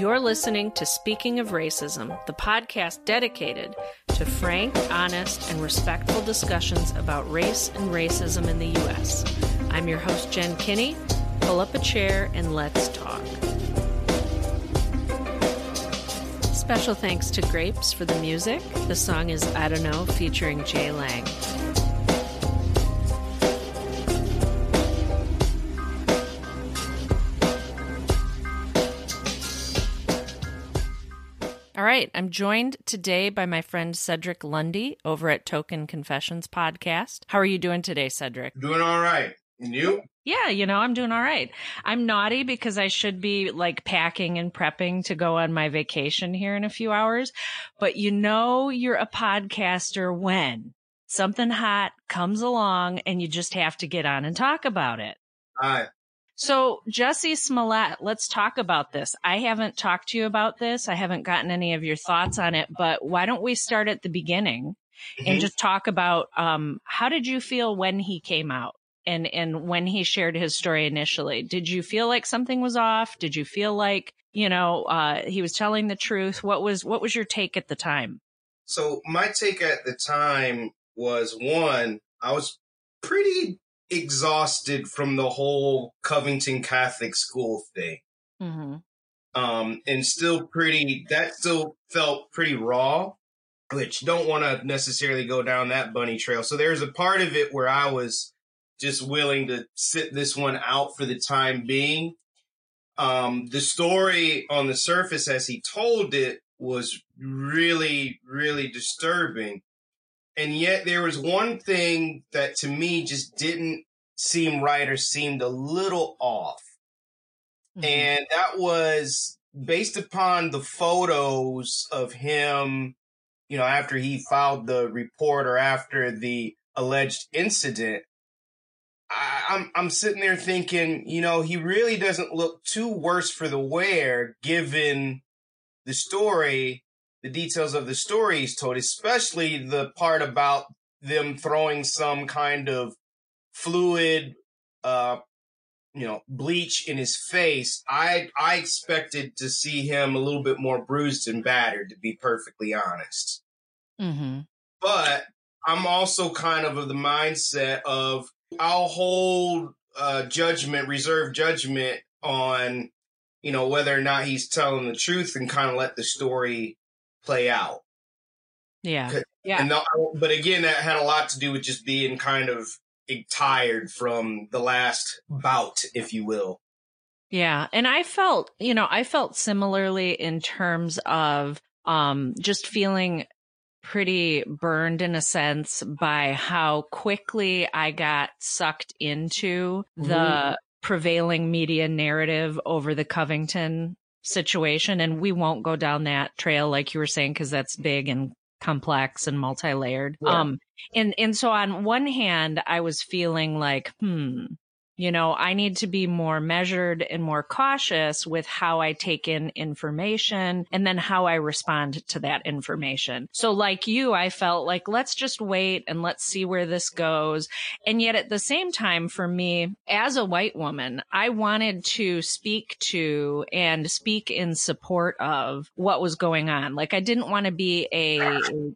You're listening to Speaking of Racism, the podcast dedicated to frank, honest, and respectful discussions about race and racism in the U.S. I'm your host, Jen Kinney. Pull up a chair and let's talk. Special thanks to Grapes for the music. The song is I Don't Know featuring Jay Lang. Right. I'm joined today by my friend Cedric Lundy over at Token Confessions podcast. How are you doing today, Cedric? Doing all right. And you? Yeah, you know, I'm doing all right. I'm naughty because I should be like packing and prepping to go on my vacation here in a few hours. But you know, you're a podcaster when something hot comes along and you just have to get on and talk about it. All right. So, Jussie Smollett, let's talk about this. I haven't talked to you about this. I haven't gotten any of your thoughts on it, but why don't we start at the beginning Mm-hmm. and just talk about um, how did you feel when he came out and and when he shared his story initially? Did you feel like something was off? Did you feel like you know uh, he was telling the truth? What was what was your take at the time? So my take at the time was one, I was pretty exhausted from the whole Covington Catholic school thing. Mm-hmm. Um, and still pretty, that still felt pretty raw, which don't want to necessarily go down that bunny trail. So there's a part of it where I was just willing to sit this one out for the time being. Um, the story on the surface as he told it was really, really disturbing. And yet there was one thing that to me just didn't seem right or seemed a little off. Mm-hmm. And that was based upon the photos of him, you know, after he filed the report or after the alleged incident. I, I'm I'm sitting there thinking, you know, he really doesn't look too worse for the wear given the story, the details of the story he's told, especially the part about them throwing some kind of fluid, uh, you know, bleach in his face. I I expected to see him a little bit more bruised and battered, to be perfectly honest. Mm-hmm. But I'm also kind of of the mindset of I'll hold uh, judgment, reserve judgment on, you know, whether or not he's telling the truth and kind of let the story play out. Yeah. Yeah. And the, but again, that had a lot to do with just being kind of tired from the last bout, if you will. Yeah. And I felt, you know, I felt similarly in terms of um just feeling pretty burned in a sense by how quickly I got sucked into the Mhm. prevailing media narrative over the Covington situation. And we won't go down that trail, like you were saying, because that's big and complex and multi-layered. Yeah. Um, and, and so on one hand, I was feeling like, hmm, you know, I need to be more measured and more cautious with how I take in information and then how I respond to that information. So like you, I felt like, let's just wait and let's see where this goes. And yet at the same time, for me, as a white woman, I wanted to speak to and speak in support of what was going on. Like I didn't want to be a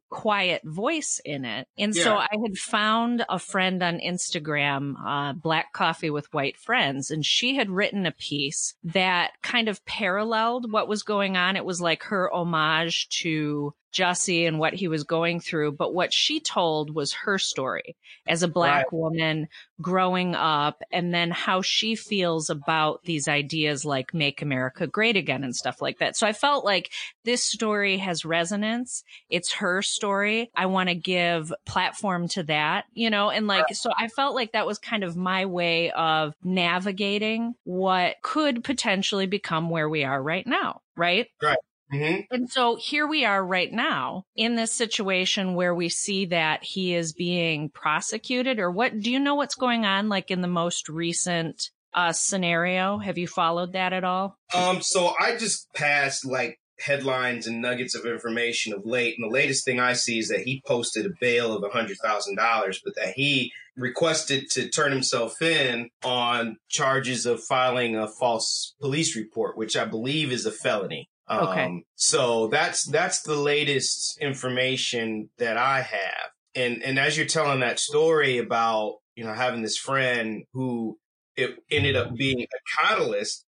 quiet voice in it. And so I had found a friend on Instagram, uh, Black Coffee with White Friends, and she had written a piece that kind of paralleled what was going on. It was like her homage to Jussie and what he was going through. But what she told was her story as a black woman growing up and then how she feels about these ideas like make America great again and stuff like that. So I felt like this story has resonance. It's her story. I want to give platform to that, you know, and like, so I felt like that was kind of my way of navigating what could potentially become where we are right now. Right. Right. Hmm And so here we are right now in this situation where we see that he is being prosecuted or what do you know what's going on like in the most recent uh scenario? Have you followed that at all? Um, so I just passed like headlines and nuggets of information of late, and the latest thing I see is that he posted a bail of a hundred thousand dollars, but that he requested to turn himself in on charges of filing a false police report, which I believe is a felony. Um, Okay. So that's that's the latest information that I have. And and as you're telling that story about you know having this friend who it ended up being a catalyst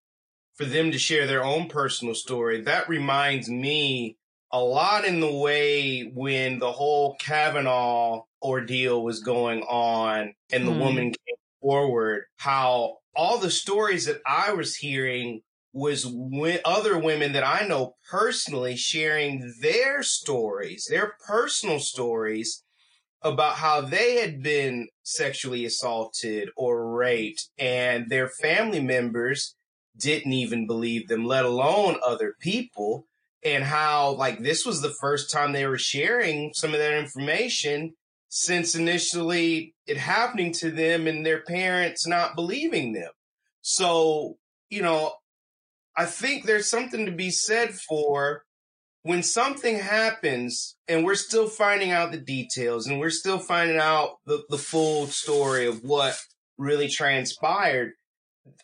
for them to share their own personal story, that reminds me a lot in the way when the whole Kavanaugh ordeal was going on and the Hmm. woman came forward, how all the stories that I was hearing was other women that I know personally sharing their stories, their personal stories about how they had been sexually assaulted or raped and their family members didn't even believe them, let alone other people. And how, like, this was the first time they were sharing some of that information since initially it happening to them and their parents not believing them. So, you know, I think there's something to be said for when something happens and we're still finding out the details and we're still finding out the, the full story of what really transpired.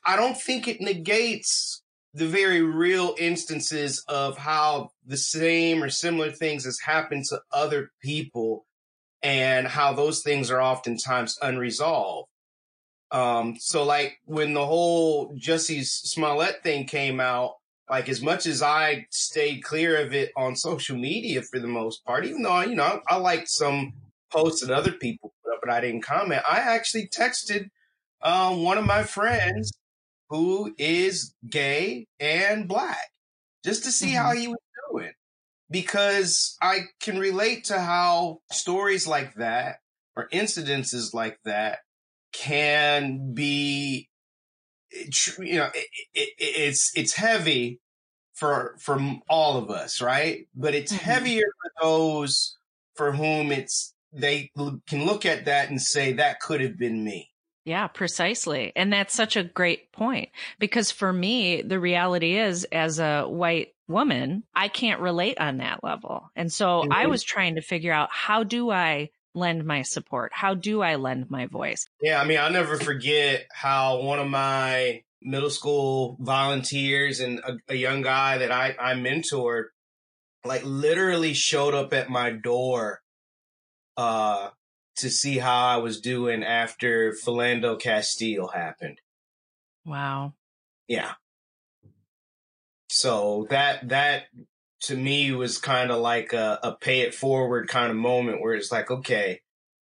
I don't think it negates the very real instances of how the same or similar things has happened to other people and how those things are oftentimes unresolved. Um, so like when the whole Jussie Smollett thing came out, like as much as I stayed clear of it on social media for the most part, even though, you know, I, I liked some posts that other people put up, but I didn't comment. I actually texted, um, one of my friends who is gay and black just to see Mhm. how he was doing because I can relate to how stories like that or incidences like that can be, you know, it, it, it's it's heavy for for all of us, right? But it's Mhm. heavier for those for whom it's they can look at that and say that could have been me. Yeah, precisely. And that's such a great point because for me, the reality is as a white woman, I can't relate on that level. And so I Mhm. was trying to figure out how do I lend my support? How do I lend my voice? Yeah, I mean, I'll never forget how one of my middle school volunteers and a, a young guy that I, I mentored, like literally showed up at my door, uh, to see how I was doing after Philando Castile happened. Wow. Yeah. So that, that to me was kind of like a, a pay it forward kind of moment where it's like, okay,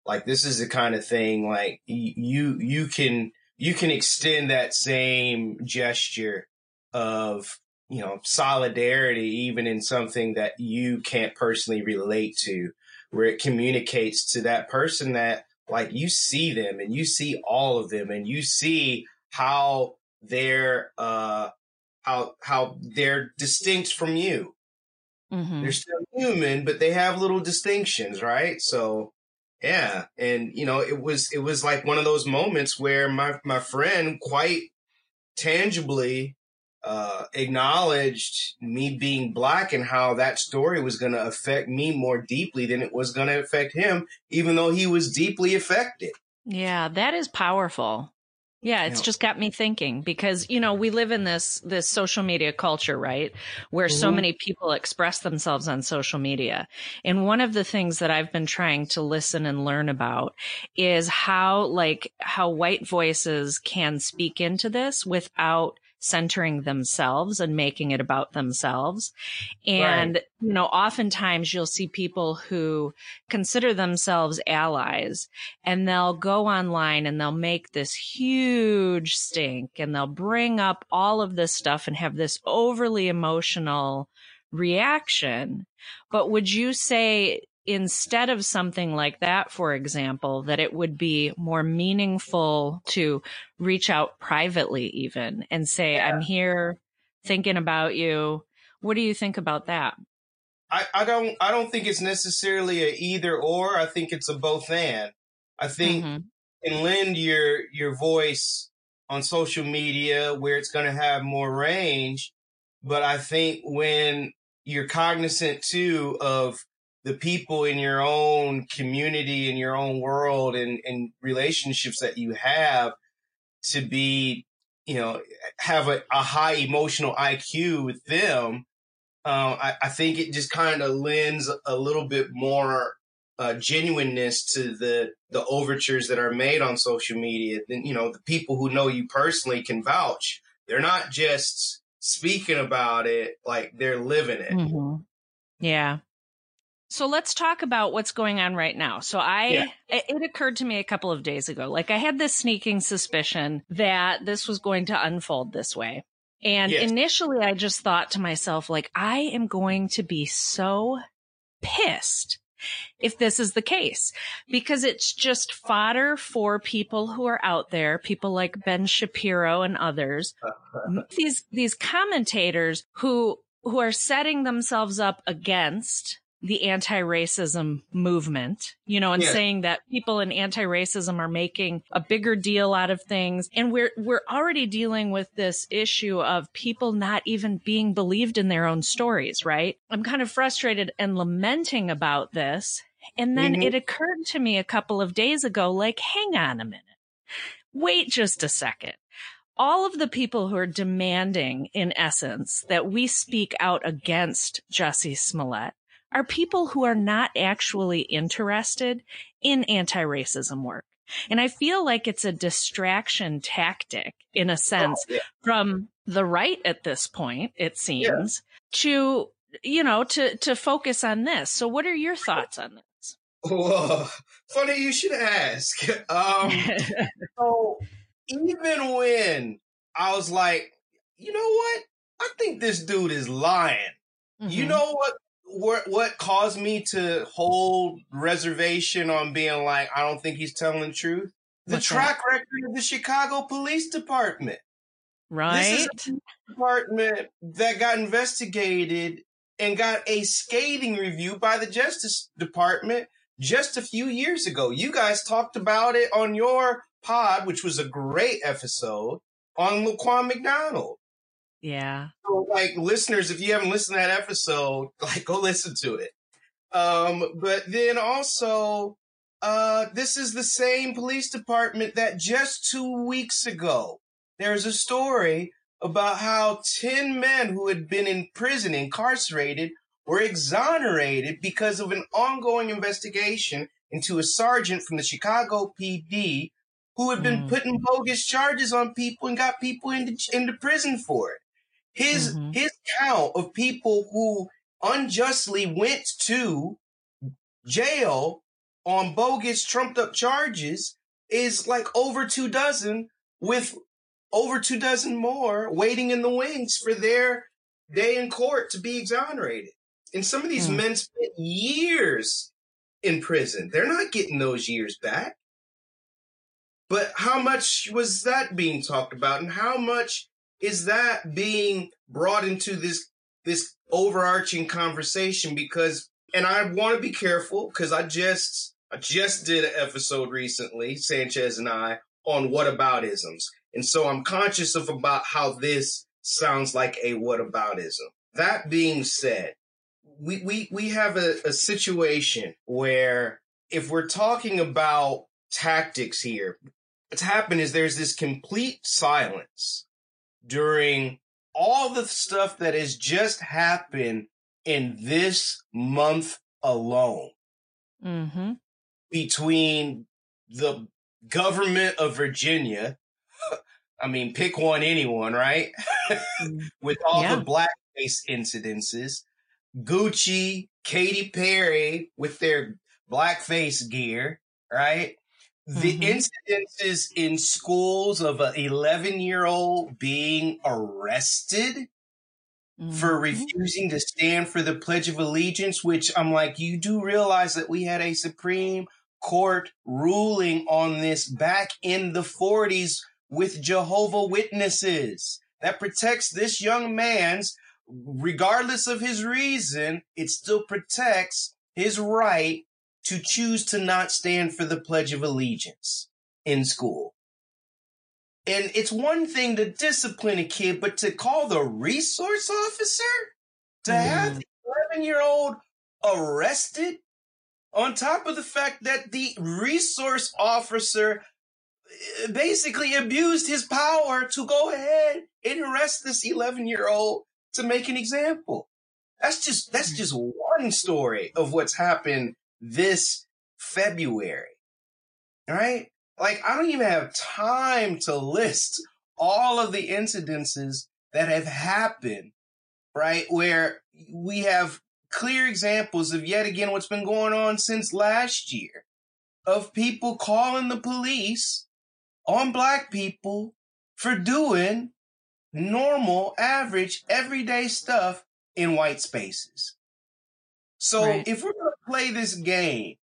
like this is the kind of thing like you, you can, you can extend that same gesture of, you know, solidarity, even in something that you can't personally relate to, where it communicates to that person that like you see them and you see all of them and you see how they're, uh, how, how they're distinct from you. Hmm They're still human, but they have little distinctions, right? So, yeah. And, you know, it was, it was like one of those moments where my, my friend quite tangibly, uh, acknowledged me being black and how that story was going to affect me more deeply than it was going to affect him, even though he was deeply affected. Yeah, that is powerful. Yeah, it's just got me thinking because you know we live in this this social media culture, right? Where so Mhm. many people express themselves on social media. And one of the things that I've been trying to listen and learn about is how like how white voices can speak into this without centering themselves and making it about themselves. And, you know, oftentimes you'll see people who consider themselves allies and they'll go online and they'll make this huge stink and they'll bring up all of this stuff and have this overly emotional reaction. But would you say instead of something like that, for example, that it would be more meaningful to reach out privately even and say, Yeah. I'm here thinking about you. What do you think about that? I, I don't, I don't think it's necessarily a either or. I think it's a both and. I think Mhm. can lend your your voice on social media where it's going to have more range but i think when you're cognizant too of the people in your own community in your own world and, and relationships that you have to be you know have a, a high emotional iq with them uh, I, I, think it just kind of lends a little bit more uh, genuineness to the the overtures that are made on social media. Then you know the people who know you personally can vouch. They're not just speaking about it; like they're living it. Mm-hmm. Yeah. So let's talk about what's going on right now. So I, yeah. it, occurred to me a couple of days ago, like I had this sneaking suspicion that this was going to unfold this way. And yes. initially I just thought to myself, like, I am going to be so pissed if this is the case because it's just fodder for people who are out there people like Ben Shapiro and others uh-huh. these these commentators who who are setting themselves up against the anti-racism movement, you know, and yeah. saying that people in anti-racism are making a bigger deal out of things. And we're, we're already dealing with this issue of people not even being believed in their own stories, right? I'm kind of frustrated and lamenting about this. And then mm-hmm. it occurred to me a couple of days ago, like, hang on a minute. Wait just a second all of the people who are demanding, in essence, that we speak out against Jussie Smollett are people who are not actually interested in anti-racism work. And I feel like it's a distraction tactic in a sense oh, yeah. from the right at this point, it seems, yeah. to, you know, to, to focus on this. So what are your thoughts on this? Whoa, funny you should ask. Um, so even when I was like, you know what? I think this dude is lying. Mm-hmm. You know what what what caused me to hold reservation on being like I don't think he's telling the truth? The What's track that? record of the Chicago Police Department. Right. This is a department that got investigated and got a scathing review by the Justice Department just a few years ago. You guys talked about it on your pod, which was a great episode on Laquan McDonald. Yeah. So, like listeners, if you haven't listened to that episode, like go listen to it. Um, but then also, uh, this is the same police department that just two weeks ago, there's a story about how 10 men who had been in prison, incarcerated, were exonerated because of an ongoing investigation into a sergeant from the Chicago PD who had been mm. putting bogus charges on people and got people into, into prison for it. His mm-hmm. his count of people who unjustly went to jail on bogus trumped up charges is like over two dozen with over two dozen more waiting in the wings for their day in court to be exonerated. And some of these mm. men spent years in prison. They're not getting those years back. But how much was that being talked about and how much is that being brought into this this overarching conversation because and I want to be careful because I just I just did an episode recently, Sanchez and I, on whataboutisms. And so I'm conscious of about how this sounds like a whataboutism. That being said, we we we have a, a situation where if we're talking about tactics here, what's happened is there's this complete silence during all the stuff that has just happened in this month alone mm-hmm. between the government of Virginia. I mean, pick one, anyone, right? With all yeah. the blackface incidences, Gucci, Katy Perry with their blackface gear, right? The mm-hmm. incidences in schools of an 11 year old being arrested mm-hmm. for refusing to stand for the Pledge of Allegiance, which I'm like, you do realize that we had a Supreme Court ruling on this back in the 40s with Jehovah Witnesses that protects this young man's, regardless of his reason, it still protects his right to choose to not stand for the Pledge of Allegiance in school. And it's one thing to discipline a kid, but to call the resource officer to mm. have the 11 year old arrested on top of the fact that the resource officer eh, basically abused his power to go ahead and arrest this 11 year old to make an example. That's just that's just one story of what's happened this February. All right? Like I don't even have time to list all of the incidences that have happened, right? Where we have clear examples of yet again what's been going on since last year of people calling the police on black people for doing normal, average, everyday stuff in white spaces. So right. if we're going to play this game,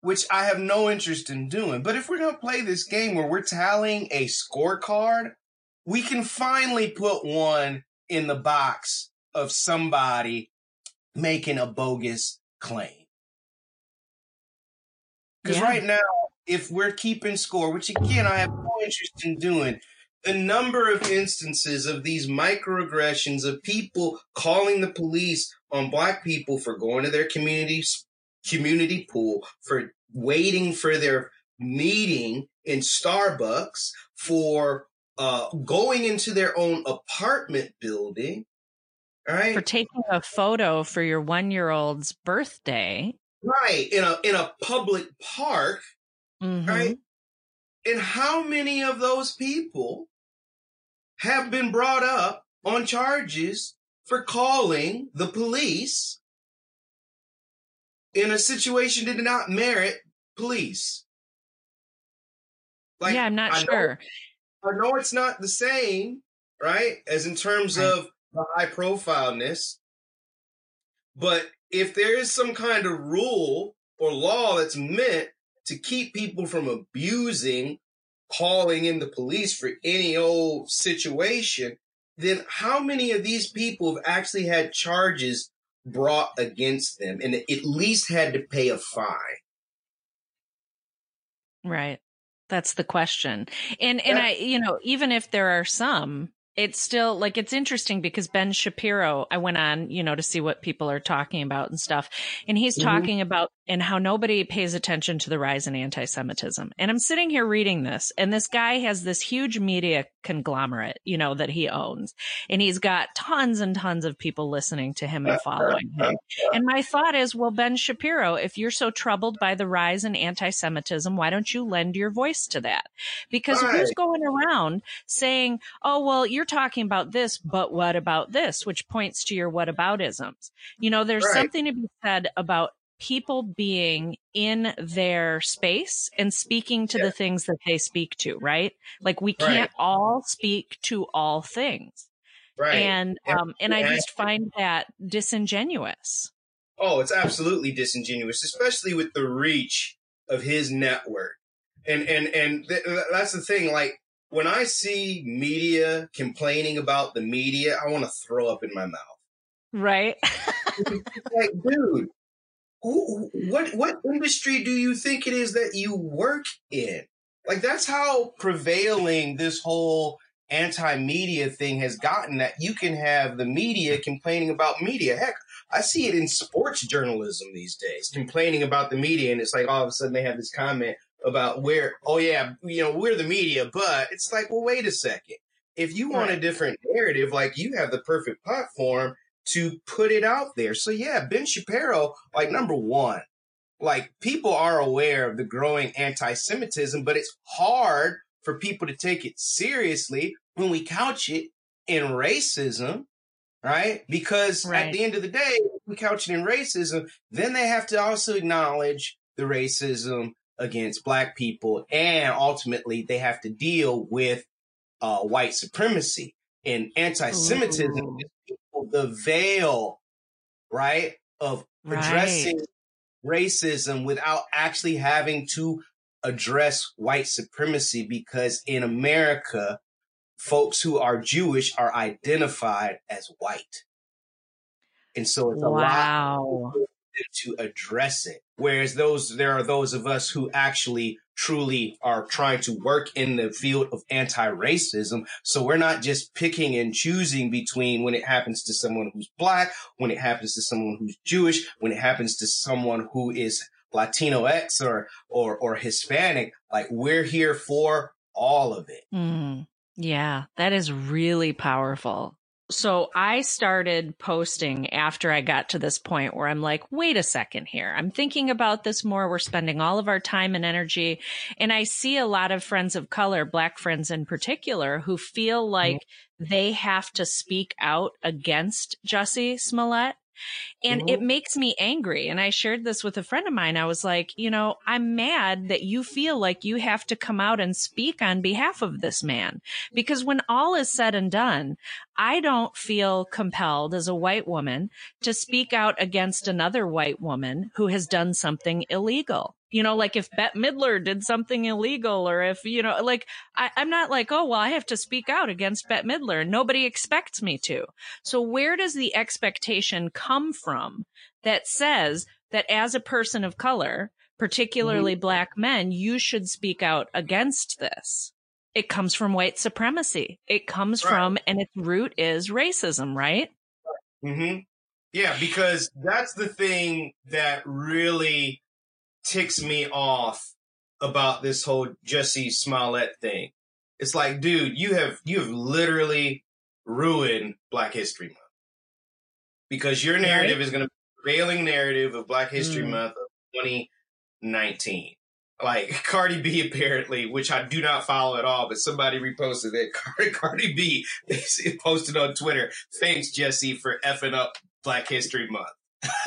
which I have no interest in doing, but if we're going to play this game where we're tallying a scorecard, we can finally put one in the box of somebody making a bogus claim. Because yeah. right now, if we're keeping score, which again, I have no interest in doing, the number of instances of these microaggressions of people calling the police on black people for going to their community community pool, for waiting for their meeting in Starbucks, for uh, going into their own apartment building, right? For taking a photo for your one year old's birthday. Right. In a in a public park. Mm-hmm. Right. And how many of those people have been brought up on charges for calling the police in a situation that did not merit police? Like, yeah, I'm not I sure. Know, I know it's not the same, right? As in terms right. of the high profileness. But if there is some kind of rule or law that's meant to keep people from abusing calling in the police for any old situation, then how many of these people have actually had charges brought against them and at least had to pay a fine? Right. That's the question. And and I, you know, even if there are some, it's still like it's interesting because Ben Shapiro, I went on, you know, to see what people are talking about and stuff. And he's mm-hmm. talking about and how nobody pays attention to the rise in anti-Semitism. And I'm sitting here reading this, and this guy has this huge media conglomerate, you know, that he owns. And he's got tons and tons of people listening to him and uh-huh. following him. Uh-huh. And my thought is, well, Ben Shapiro, if you're so troubled by the rise in anti-Semitism, why don't you lend your voice to that? Because right. who's going around saying, oh, well, you're talking about this, but what about this? Which points to your whataboutisms. You know, there's right. something to be said about people being in their space and speaking to yeah. the things that they speak to, right? Like we can't right. all speak to all things. Right. And um and I just find that disingenuous. Oh, it's absolutely disingenuous, especially with the reach of his network. And and and th- that's the thing like when I see media complaining about the media, I want to throw up in my mouth. Right. like, dude, who, what what industry do you think it is that you work in? Like that's how prevailing this whole anti-media thing has gotten that you can have the media complaining about media. Heck, I see it in sports journalism these days, hmm. complaining about the media, and it's like all of a sudden they have this comment about where, oh yeah, you know, we're the media, but it's like, well, wait a second. If you want a different narrative, like you have the perfect platform to put it out there. So yeah, Ben Shapiro, like number one, like people are aware of the growing anti-Semitism, but it's hard for people to take it seriously when we couch it in racism, right? Because right. at the end of the day, we couch it in racism, then they have to also acknowledge the racism against black people and ultimately they have to deal with uh, white supremacy and anti-Semitism the veil, right, of addressing right. racism without actually having to address white supremacy because in America, folks who are Jewish are identified as white. And so it's a wow. lot to address it. Whereas those, there are those of us who actually truly are trying to work in the field of anti-racism. So we're not just picking and choosing between when it happens to someone who's black, when it happens to someone who's Jewish, when it happens to someone who is Latino X or, or, or Hispanic. Like we're here for all of it. Mm, yeah, that is really powerful. So I started posting after I got to this point where I'm like, wait a second here. I'm thinking about this more. We're spending all of our time and energy. And I see a lot of friends of color, black friends in particular, who feel like mm-hmm. they have to speak out against Jussie Smollett and mm-hmm. it makes me angry. And I shared this with a friend of mine. I was like, you know, I'm mad that you feel like you have to come out and speak on behalf of this man. Because when all is said and done, I don't feel compelled as a white woman to speak out against another white woman who has done something illegal you know, like if Bette Midler did something illegal or if, you know, like I, am not like, oh, well, I have to speak out against Bette Midler. Nobody expects me to. So where does the expectation come from that says that as a person of color, particularly mm-hmm. black men, you should speak out against this? It comes from white supremacy. It comes right. from, and its root is racism, right? Mm-hmm. Yeah, because that's the thing that really ticks me off about this whole Jussie Smollett thing. It's like, dude, you have you have literally ruined Black History Month because your narrative right. is going to be the prevailing narrative of Black History mm. Month of 2019. Like Cardi B apparently, which I do not follow at all, but somebody reposted it. Cardi, Cardi B posted on Twitter, "Thanks Jussie for effing up Black History Month."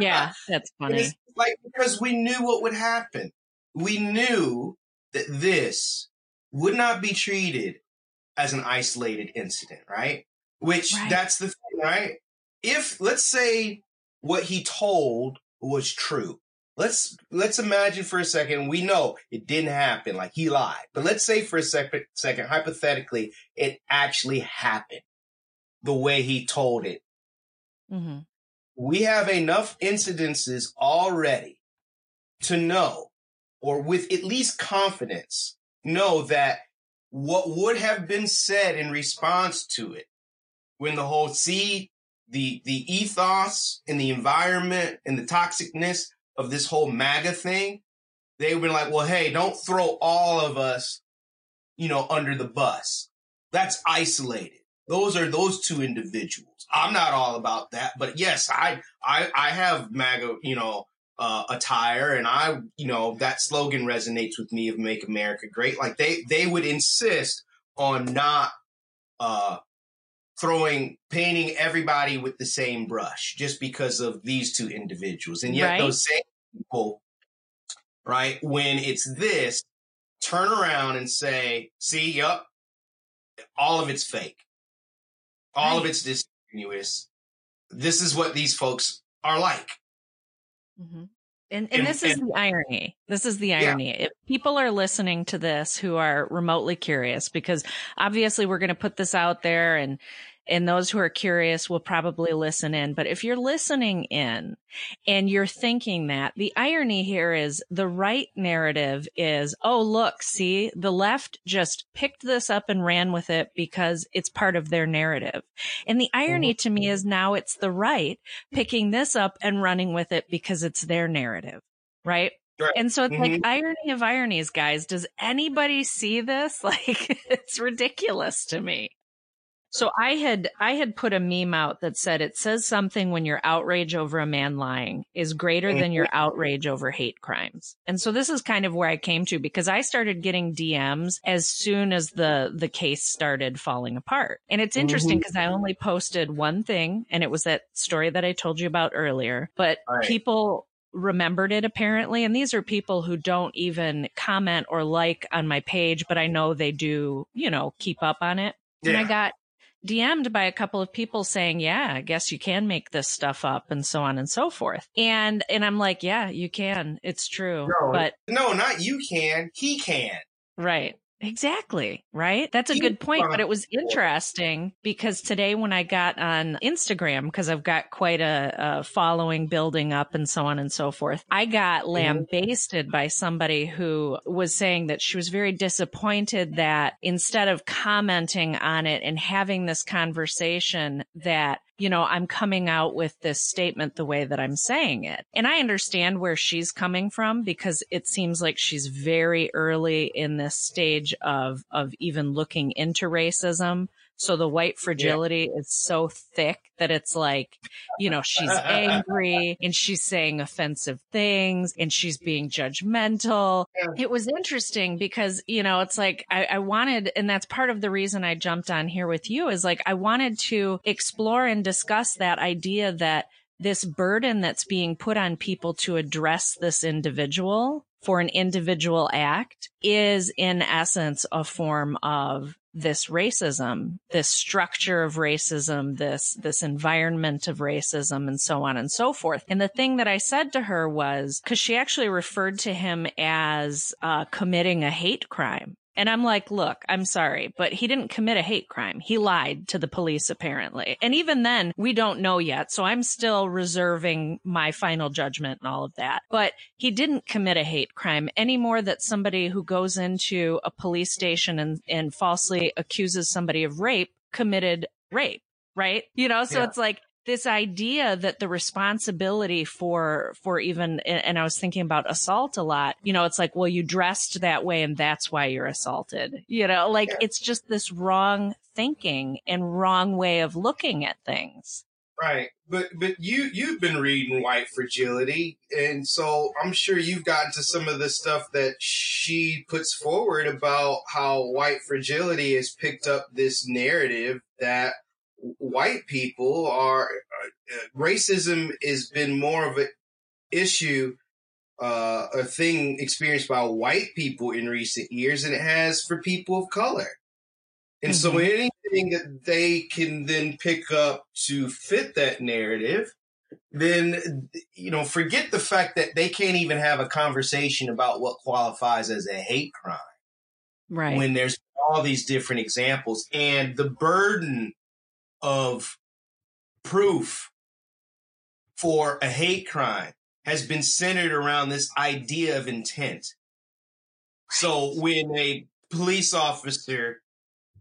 yeah, that's funny. Like because we knew what would happen. We knew that this would not be treated as an isolated incident, right? Which right. that's the thing, right? If let's say what he told was true. Let's let's imagine for a second we know it didn't happen like he lied. But let's say for a second second hypothetically it actually happened the way he told it. Mm-hmm we have enough incidences already to know, or with at least confidence, know that what would have been said in response to it when the whole see the the ethos and the environment and the toxicness of this whole MAGA thing, they would be like, well, hey, don't throw all of us, you know, under the bus. That's isolated. Those are those two individuals. I'm not all about that, but yes, I I I have MAGA, you know, uh, attire, and I, you know, that slogan resonates with me of "Make America Great." Like they they would insist on not uh, throwing painting everybody with the same brush just because of these two individuals, and yet right. those same people, right, when it's this, turn around and say, "See, yep, all of it's fake." All right. of it's discontinuous. This is what these folks are like. Mm-hmm. And, and, and, this is and, the irony. This is the irony. Yeah. If people are listening to this who are remotely curious, because obviously we're going to put this out there and and those who are curious will probably listen in. But if you're listening in and you're thinking that the irony here is the right narrative is, oh, look, see, the left just picked this up and ran with it because it's part of their narrative. And the irony mm-hmm. to me is now it's the right picking this up and running with it because it's their narrative. Right. Right. And so it's mm-hmm. like irony of ironies, guys. Does anybody see this? Like, it's ridiculous to me. So I had I had put a meme out that said it says something when your outrage over a man lying is greater than your mm-hmm. outrage over hate crimes. And so this is kind of where I came to because I started getting DMs as soon as the the case started falling apart. And it's interesting because mm-hmm. I only posted one thing and it was that story that I told you about earlier, but right. people remembered it apparently and these are people who don't even comment or like on my page but I know they do, you know, keep up on it. Yeah. And I got DM'd by a couple of people saying, yeah, I guess you can make this stuff up and so on and so forth. And, and I'm like, yeah, you can. It's true. No, but no, not you can. He can. Right. Exactly. Right. That's a good point. But it was interesting because today when I got on Instagram, because I've got quite a, a, following building up and so on and so forth, I got mm-hmm. lambasted by somebody who was saying that she was very disappointed that instead of commenting on it and having this conversation that you know, I'm coming out with this statement the way that I'm saying it. And I understand where she's coming from because it seems like she's very early in this stage of, of even looking into racism. So the white fragility yeah. is so thick that it's like, you know, she's angry and she's saying offensive things and she's being judgmental. Yeah. It was interesting because, you know, it's like I, I wanted, and that's part of the reason I jumped on here with you is like I wanted to explore and discuss that idea that this burden that's being put on people to address this individual for an individual act is in essence a form of this racism, this structure of racism, this, this environment of racism and so on and so forth. And the thing that I said to her was, cause she actually referred to him as, uh, committing a hate crime. And I'm like, look, I'm sorry, but he didn't commit a hate crime. He lied to the police, apparently. And even then, we don't know yet. So I'm still reserving my final judgment and all of that. But he didn't commit a hate crime any more that somebody who goes into a police station and, and falsely accuses somebody of rape committed rape right? You know, so yeah. it's like this idea that the responsibility for for even and I was thinking about assault a lot. You know, it's like, well, you dressed that way and that's why you're assaulted. You know, like it's just this wrong thinking and wrong way of looking at things. Right. But but you you've been reading White Fragility and so I'm sure you've gotten to some of the stuff that she puts forward about how white fragility has picked up this narrative that white people are uh, racism has been more of an issue uh, a thing experienced by white people in recent years than it has for people of color. And mm-hmm. so anything that they can then pick up to fit that narrative then you know forget the fact that they can't even have a conversation about what qualifies as a hate crime right. when there's all these different examples. And the burden of proof for a hate crime has been centered around this idea of intent. So when a police officer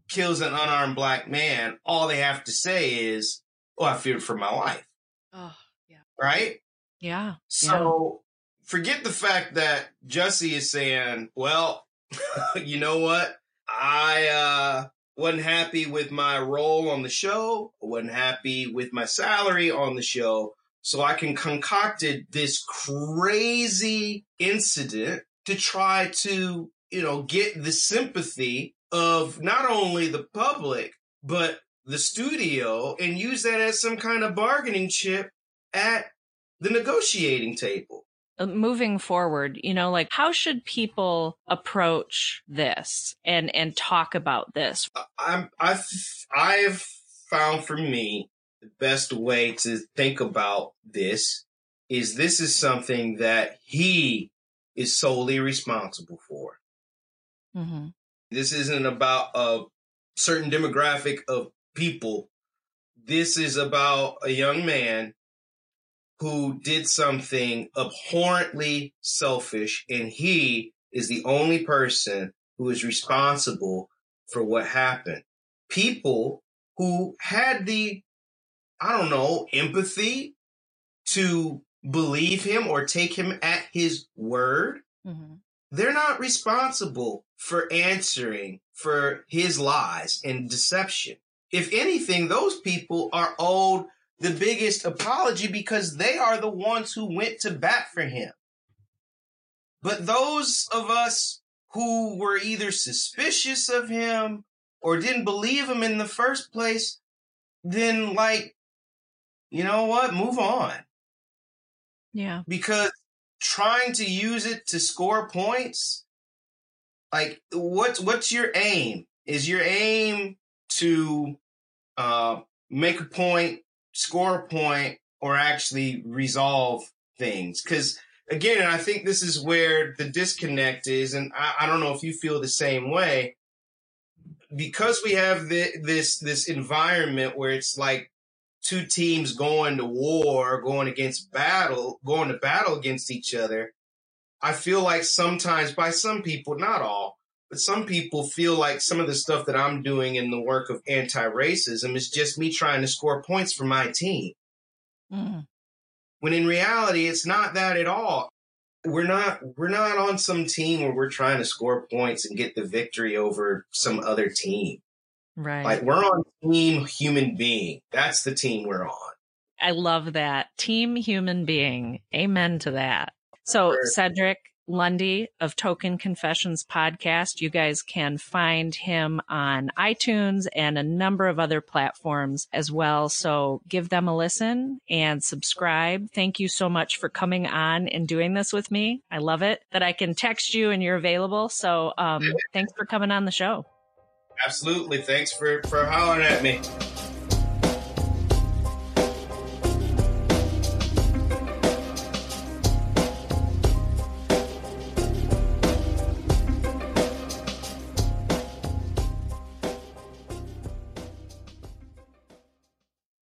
kills an unarmed black man, all they have to say is, "Oh, I feared for my life." Oh, yeah. Right? Yeah. So yeah. forget the fact that Jussie is saying, "Well, you know what? I uh wasn't happy with my role on the show, wasn't happy with my salary on the show. So I can concocted this crazy incident to try to, you know, get the sympathy of not only the public, but the studio and use that as some kind of bargaining chip at the negotiating table. Uh, moving forward, you know, like how should people approach this and and talk about this? I'm I've I've found for me the best way to think about this is this is something that he is solely responsible for. Mm-hmm. This isn't about a certain demographic of people. This is about a young man who did something abhorrently selfish, and he is the only person who is responsible for what happened. People who had the, I don't know, empathy to believe him or take him at his word, mm-hmm. they're not responsible for answering for his lies and deception. If anything, those people are owed the biggest apology because they are the ones who went to bat for him. But those of us who were either suspicious of him or didn't believe him in the first place, then like, you know what? Move on. Yeah. Because trying to use it to score points, like what's what's your aim? Is your aim to uh, make a point score a point or actually resolve things. Cause again, and I think this is where the disconnect is. And I, I don't know if you feel the same way because we have the, this, this environment where it's like two teams going to war, going against battle, going to battle against each other. I feel like sometimes by some people, not all, but some people feel like some of the stuff that I'm doing in the work of anti-racism is just me trying to score points for my team. Mm. When in reality, it's not that at all. We're not we're not on some team where we're trying to score points and get the victory over some other team. Right. Like we're on team human being. That's the team we're on. I love that. Team human being. Amen to that. So, Cedric Lundy of Token Confessions podcast, you guys can find him on iTunes and a number of other platforms as well. So give them a listen and subscribe. Thank you so much for coming on and doing this with me. I love it that I can text you and you're available. So, um, thanks for coming on the show. Absolutely. Thanks for, for hollering at me.